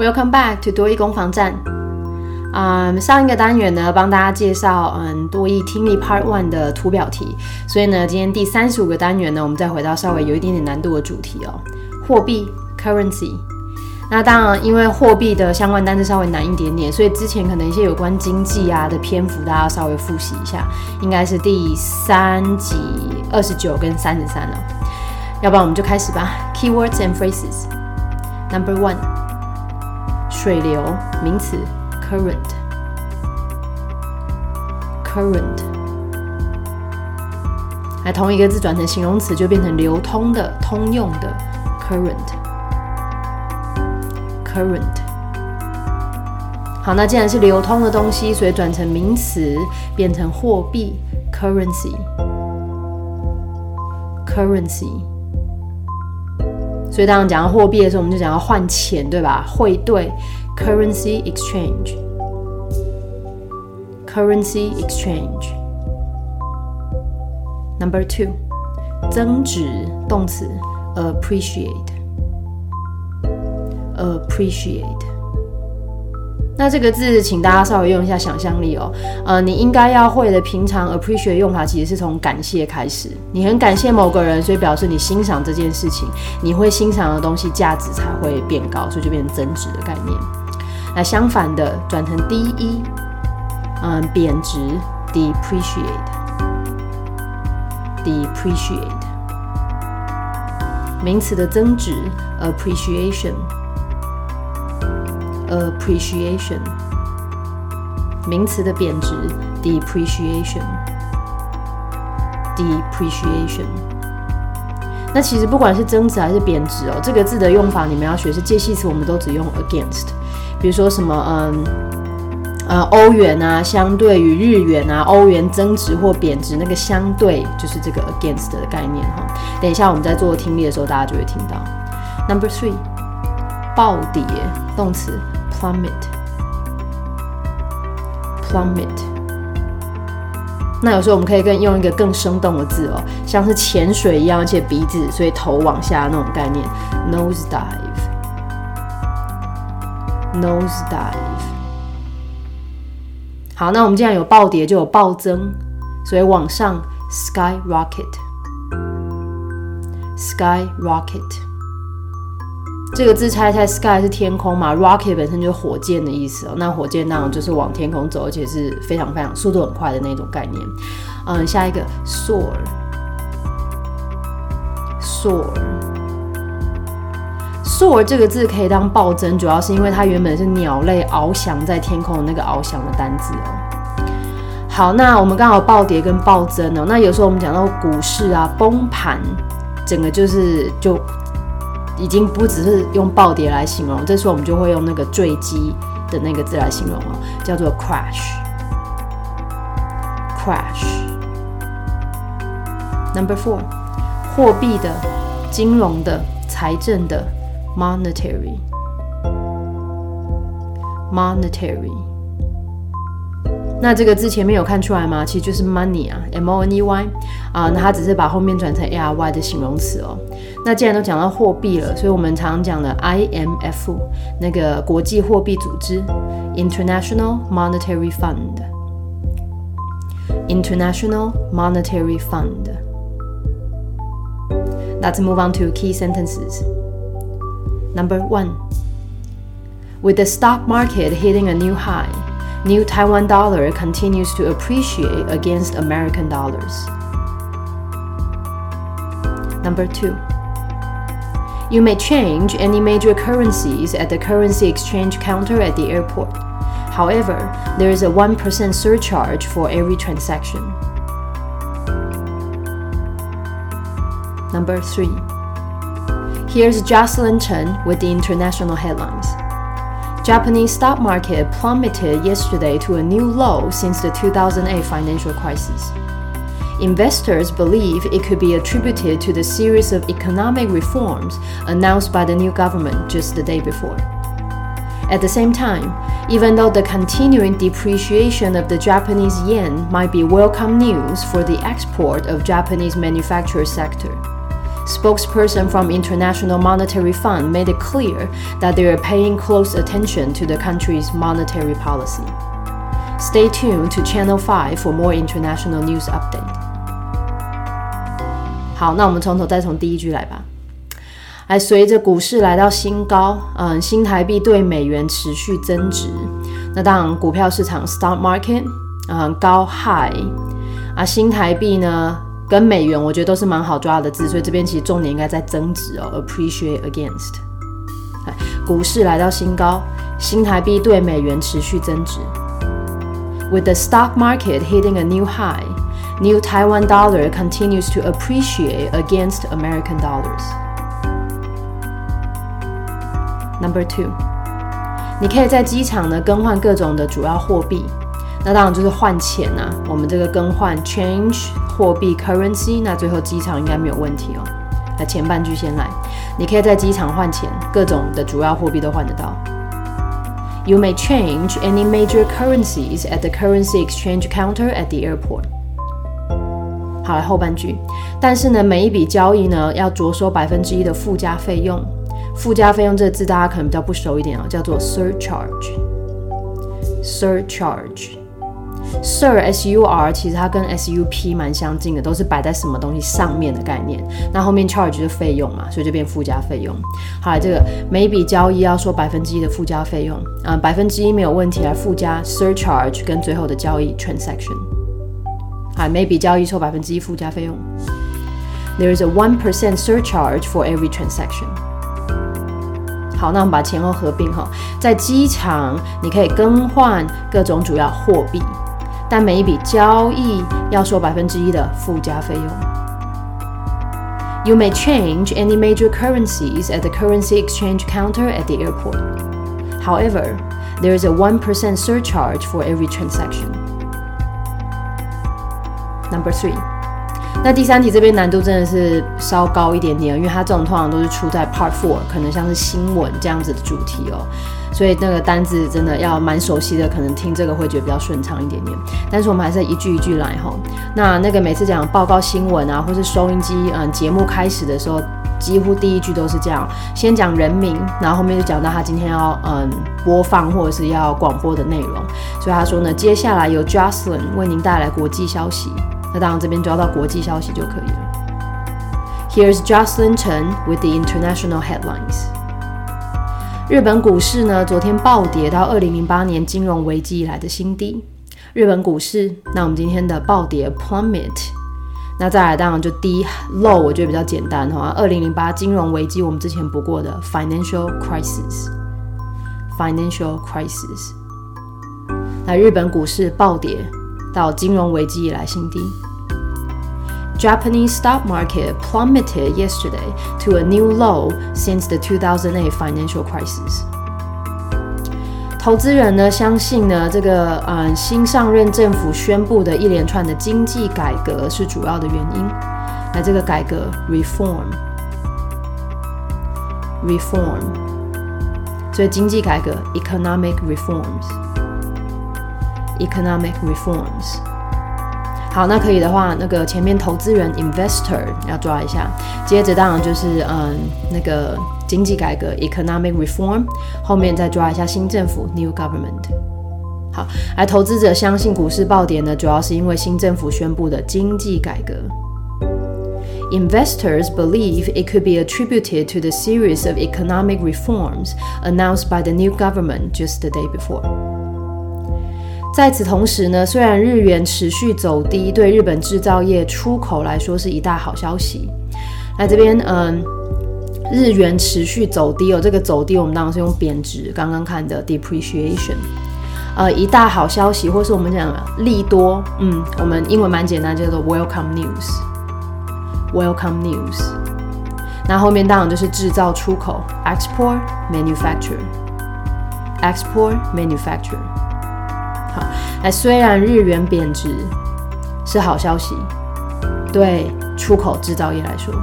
Welcome back to 多益攻防战。嗯，上一个单元呢，帮大家介绍嗯多益听力 Part One 的图表题，所以呢，今天第三十五个单元呢，我们再回到稍微有一点点难度的主题哦，货币 Currency。那当然，因为货币的相关单词稍微难一点点，所以之前可能一些有关经济啊的篇幅，大家稍微复习一下，应该是第三集二十九跟三十三了。要不然我们就开始吧。Keywords and phrases. Number one，水流名词 current，current。来同一个字转成形容词就变成流通的、通用的 current，current。好，那既然是流通的东西，所以转成名词变成货币 currency，currency。所以当讲到货币的时候，我们就讲到换钱，对吧？汇兑，currency exchange，currency exchange。Number two，增值动词，appreciate，appreciate。那这个字，请大家稍微用一下想象力哦。呃，你应该要会的平常 appreciate 用法，其实是从感谢开始。你很感谢某个人，所以表示你欣赏这件事情，你会欣赏的东西价值才会变高，所以就变成增值的概念。那相反的，转成第一，嗯，贬值，depreciate，depreciate。名词的增值，appreciation。appreciation，名词的贬值，depreciation，depreciation。那其实不管是增值还是贬值哦，这个字的用法你们要学是介系词，我们都只用 against。比如说什么，嗯，呃，欧元啊，相对于日元啊，欧元增值或贬值，那个相对就是这个 against 的概念哈。等一下我们在做听力的时候，大家就会听到。Number three，暴跌动词。plummet plummet 那有时候我们可以更用一个更生动的字哦，像是潜水一样，而且鼻子所以头往下那种概念，nose dive nose dive。好，那我们既然有暴跌，就有暴增，所以往上 sky rocket sky rocket。这个字猜猜，sky 是天空嘛？rocket 本身就是火箭的意思哦。那火箭当然就是往天空走，而且是非常非常速度很快的那种概念。嗯，下一个 sore。sore 坠这个字可以当暴增，主要是因为它原本是鸟类翱翔在天空的那个翱翔的单字哦。好，那我们刚好暴跌跟暴增哦。那有时候我们讲到股市啊崩盘，整个就是就。已经不只是用暴跌来形容，这时候我们就会用那个坠机的那个字来形容哦，叫做 crash。crash。Number four，货币的、金融的、财政的 ，monetary。monetary。那这个字前面有看出来吗？其实就是 money 啊，m o n e y 啊，那它只是把后面转成 a r y 的形容词哦。那既然都讲到货币了，所以我们常讲的 I M F 那个国际货币组织，International Monetary Fund，International Monetary Fund。Let's move on to key sentences. Number one, with the stock market hitting a new high. New Taiwan dollar continues to appreciate against American dollars. Number two, you may change any major currencies at the currency exchange counter at the airport. However, there is a 1% surcharge for every transaction. Number three, here's Jocelyn Chen with the international headlines. Japanese stock market plummeted yesterday to a new low since the 2008 financial crisis. Investors believe it could be attributed to the series of economic reforms announced by the new government just the day before. At the same time, even though the continuing depreciation of the Japanese yen might be welcome news for the export of Japanese manufacturing sector, Spokesperson from International Monetary Fund made it clear that they are paying close attention to the country's monetary policy. Stay tuned to Channel 5 for more international news update. 好，那我们从头再从第一句来吧。来，随着股市来到新高，嗯，新台币对美元持续增值。那当然，股票市场 （stock market） 嗯高 high 啊，新台币呢 跟美元，我觉得都是蛮好抓的字，所以这边其实重点应该在增值哦，appreciate against。股市来到新高，新台币对美元持续增值。With the stock market hitting a new high, new Taiwan dollar continues to appreciate against American dollars. Number two，你可以在机场呢更换各种的主要货币，那当然就是换钱啊。我们这个更换 change 货币 currency，那最后机场应该没有问题哦。那前半句先来，你可以在机场换钱，各种的主要货币都换得到。You may change any major currencies at the currency exchange counter at the airport。好，来后半句，但是呢，每一笔交易呢要着收百分之一的附加费用。附加费用这个字大家可能比较不熟一点哦，叫做 surcharge surcharge。Sur S U R 其实它跟 s u p 蛮相近的，都是摆在什么东西上面的概念。那后面 charge 就是费用嘛，所以就变附加费用。好，这个每笔交易要收百分之一的附加费用，嗯，百分之一没有问题，来附加 surcharge 跟最后的交易 transaction。好，每笔交易收百分之一附加费用。There is a one percent surcharge for every transaction. 好，那我们把前后合并哈，在机场你可以更换各种主要货币，但每一笔交易要收百分之一的附加费用。You may change any major currencies at the currency exchange counter at the airport. However, there is a 1% surcharge for every transaction. Number three. 那第三题这边难度真的是稍高一点点，因为它这种通常都是出在 Part Four，可能像是新闻这样子的主题哦，所以那个单字真的要蛮熟悉的，可能听这个会觉得比较顺畅一点点。但是我们还是一句一句来哈。那那个每次讲报告新闻啊，或是收音机嗯节目开始的时候，几乎第一句都是这样，先讲人名，然后后面就讲到他今天要嗯播放或者是要广播的内容。所以他说呢，接下来由 Jocelyn 为您带来国际消息。那当然，这边抓到国际消息就可以了。Here's Jocelyn Chen with the international headlines。日本股市呢，昨天暴跌到二零零八年金融危机以来的新低。日本股市，那我们今天的暴跌 plummet。那再来，当然就低 low，我觉得比较简单哈。二零零八金融危机，我们之前补过的 financial crisis。financial crisis。那日本股市暴跌。到金融危机以来新低。Japanese stock market plummeted yesterday to a new low since the 2008 financial crisis. 投资人呢相信呢这个嗯新上任政府宣布的一连串的经济改革是主要的原因。那这个改革 reform reform，所以经济改革 economic reforms。 Economic reforms。好，那可以的话，那个前面投资人 investor 要抓一下。接着当然就是嗯那个经济改革 economic reform，后面再抓一下新政府 new government。好，而投资者相信股市暴跌呢，主要是因为新政府宣布的经济改革。Investors believe it could be attributed to the series of economic reforms announced by the new government just the day before. 在此同时呢，虽然日元持续走低，对日本制造业出口来说是一大好消息。那这边，嗯，日元持续走低哦，这个走低我们当然是用贬值，刚刚看的 depreciation，呃，一大好消息，或是我们讲利多，嗯，我们英文蛮简单，叫做 welcome news，welcome news。那后面当然就是制造出口，export manufacture，export Manufacturer。好，那虽然日元贬值是好消息，对出口制造业来说。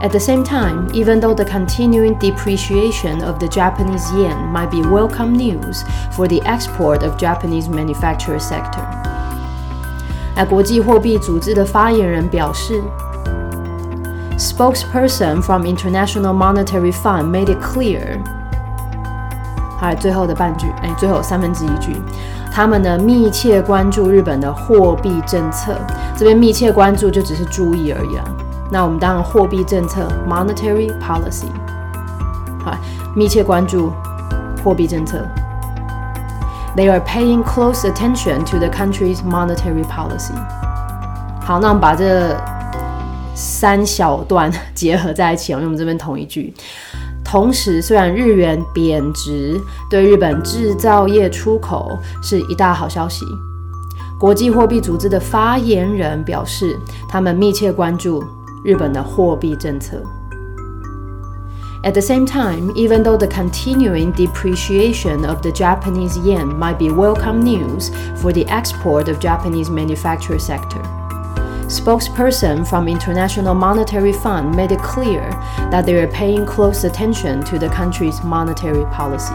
At the same time, even though the continuing depreciation of the Japanese yen might be welcome news for the export of Japanese manufacturing sector. 那国际货币组织的发言人表示， Spokesperson from International Monetary Fund made it clear。 好，最后的半句，哎，最后三分之一句，他们呢密切关注日本的货币政策。这边密切关注就只是注意而已啊。那我们当然货币政策 （monetary policy）。好，密切关注货币政策。They are paying close attention to the country's monetary policy。好，那我们把这三小段结合在一起，我们这边同一句。同时，虽然日元贬值对日本制造业出口是一大好消息，国际货币组织的发言人表示，他们密切关注日本的货币政策。At the same time, even though the continuing depreciation of the Japanese yen might be welcome news for the export of Japanese manufacturing sector. Spokesperson from International Monetary Fund made it clear that they are paying close attention to the country's monetary policy.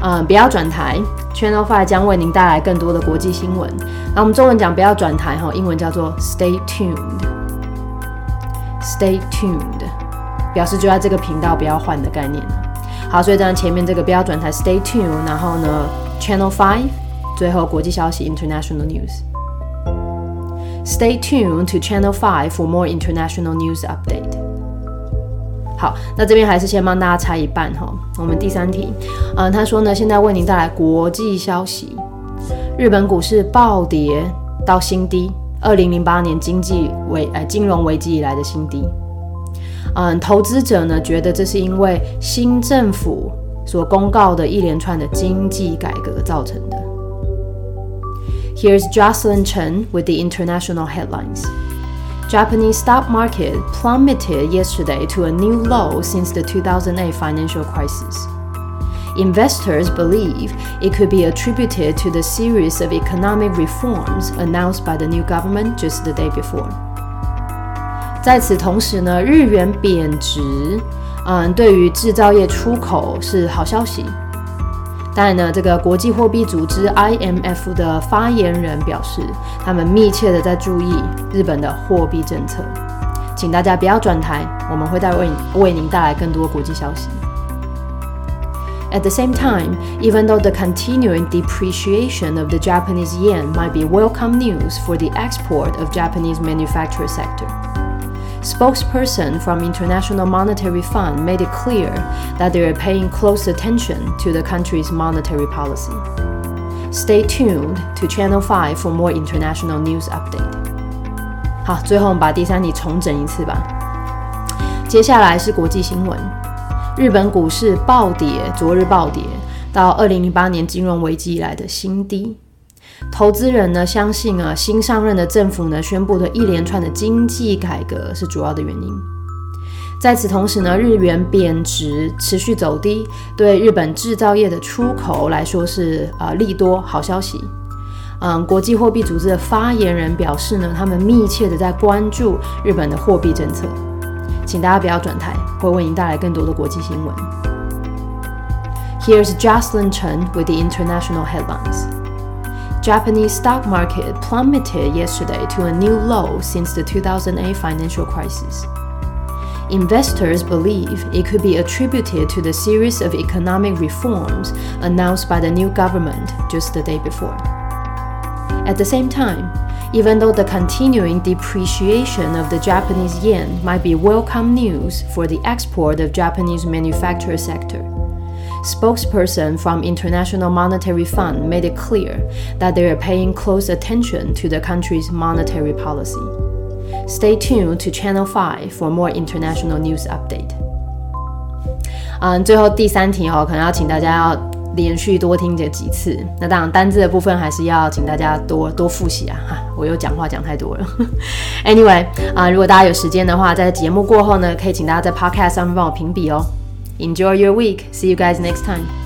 嗯，不要转台，Channel Five 将为您带来更多的国际新闻。那我们中文讲不要转台哈，英文叫做 Stay tuned。Stay tuned 表示就在这个频道不要换的概念。好，所以在前面这个不要转台 Stay tuned，然后呢 Channel Five，最后国际消息 International News。 Stay tuned to Channel Five for more international news update。好，那这边还是先帮大家猜一半哈。我们第三题，嗯，他说呢，现在为您带来国际消息：日本股市暴跌到新低，二零零八年经济危呃金融危机以来的新低。嗯，投资者呢觉得这是因为新政府所公告的一连串的经济改革造成的。Here's Jocelyn Chen with the international headlines. Japanese stock market plummeted yesterday to a new low since the 2008 financial crisis. Investors believe it could be attributed to the series of economic reforms announced by the new government just the day before. 在此同时呢，日元贬值，嗯，对于制造业出口是好消息。 当然呢，这个国际货币组织 IMF 的发言人表示，他们密切的在注意日本的货币政策，请大家不要转台，我们会再为为您带来更多国际消息。At the same time, even though the continuing depreciation of the Japanese yen might be welcome news for the export of Japanese manufacturing sector. Spokesperson from International Monetary Fund made it clear that they are paying close attention to the country's monetary policy. Stay tuned to Channel 5 for more international news update. 好，最后我们把第三题重整一次吧。接下来是国际新闻，日本股市暴跌，昨日暴跌到二零零八年金融危机以来的新低。 投资人呢相信啊，新上任的政府呢宣布的一连串的经济改革是主要的原因。在此同时呢，日元贬值持续走低，对日本制造业的出口来说是啊利多好消息。嗯，国际货币组织的发言人表示呢，他们密切的在关注日本的货币政策，请大家不要转台，会为您带来更多的国际新闻。Here's Jocelyn Chen with the international headlines. Japanese stock market plummeted yesterday to a new low since the 2008 financial crisis. Investors believe it could be attributed to the series of economic reforms announced by the new government just the day before. At the same time, even though the continuing depreciation of the Japanese yen might be welcome news for the export of Japanese manufacturing sector, spokesperson from International Monetary Fund made it clear that they are paying close attention to the country's monetary policy. Stay tuned to Channel 5 for more international news update. 嗯，最后第三题哦，可能要请大家要连续多听这几次。那当然，单字的部分还是要请大家多多复习啊！哈，我又讲话讲太多了。anyway，啊，如果大家有时间的话，在节目过后呢，可以请大家在 Podcast 上面帮我评比哦。 Enjoy your week. See you guys next time.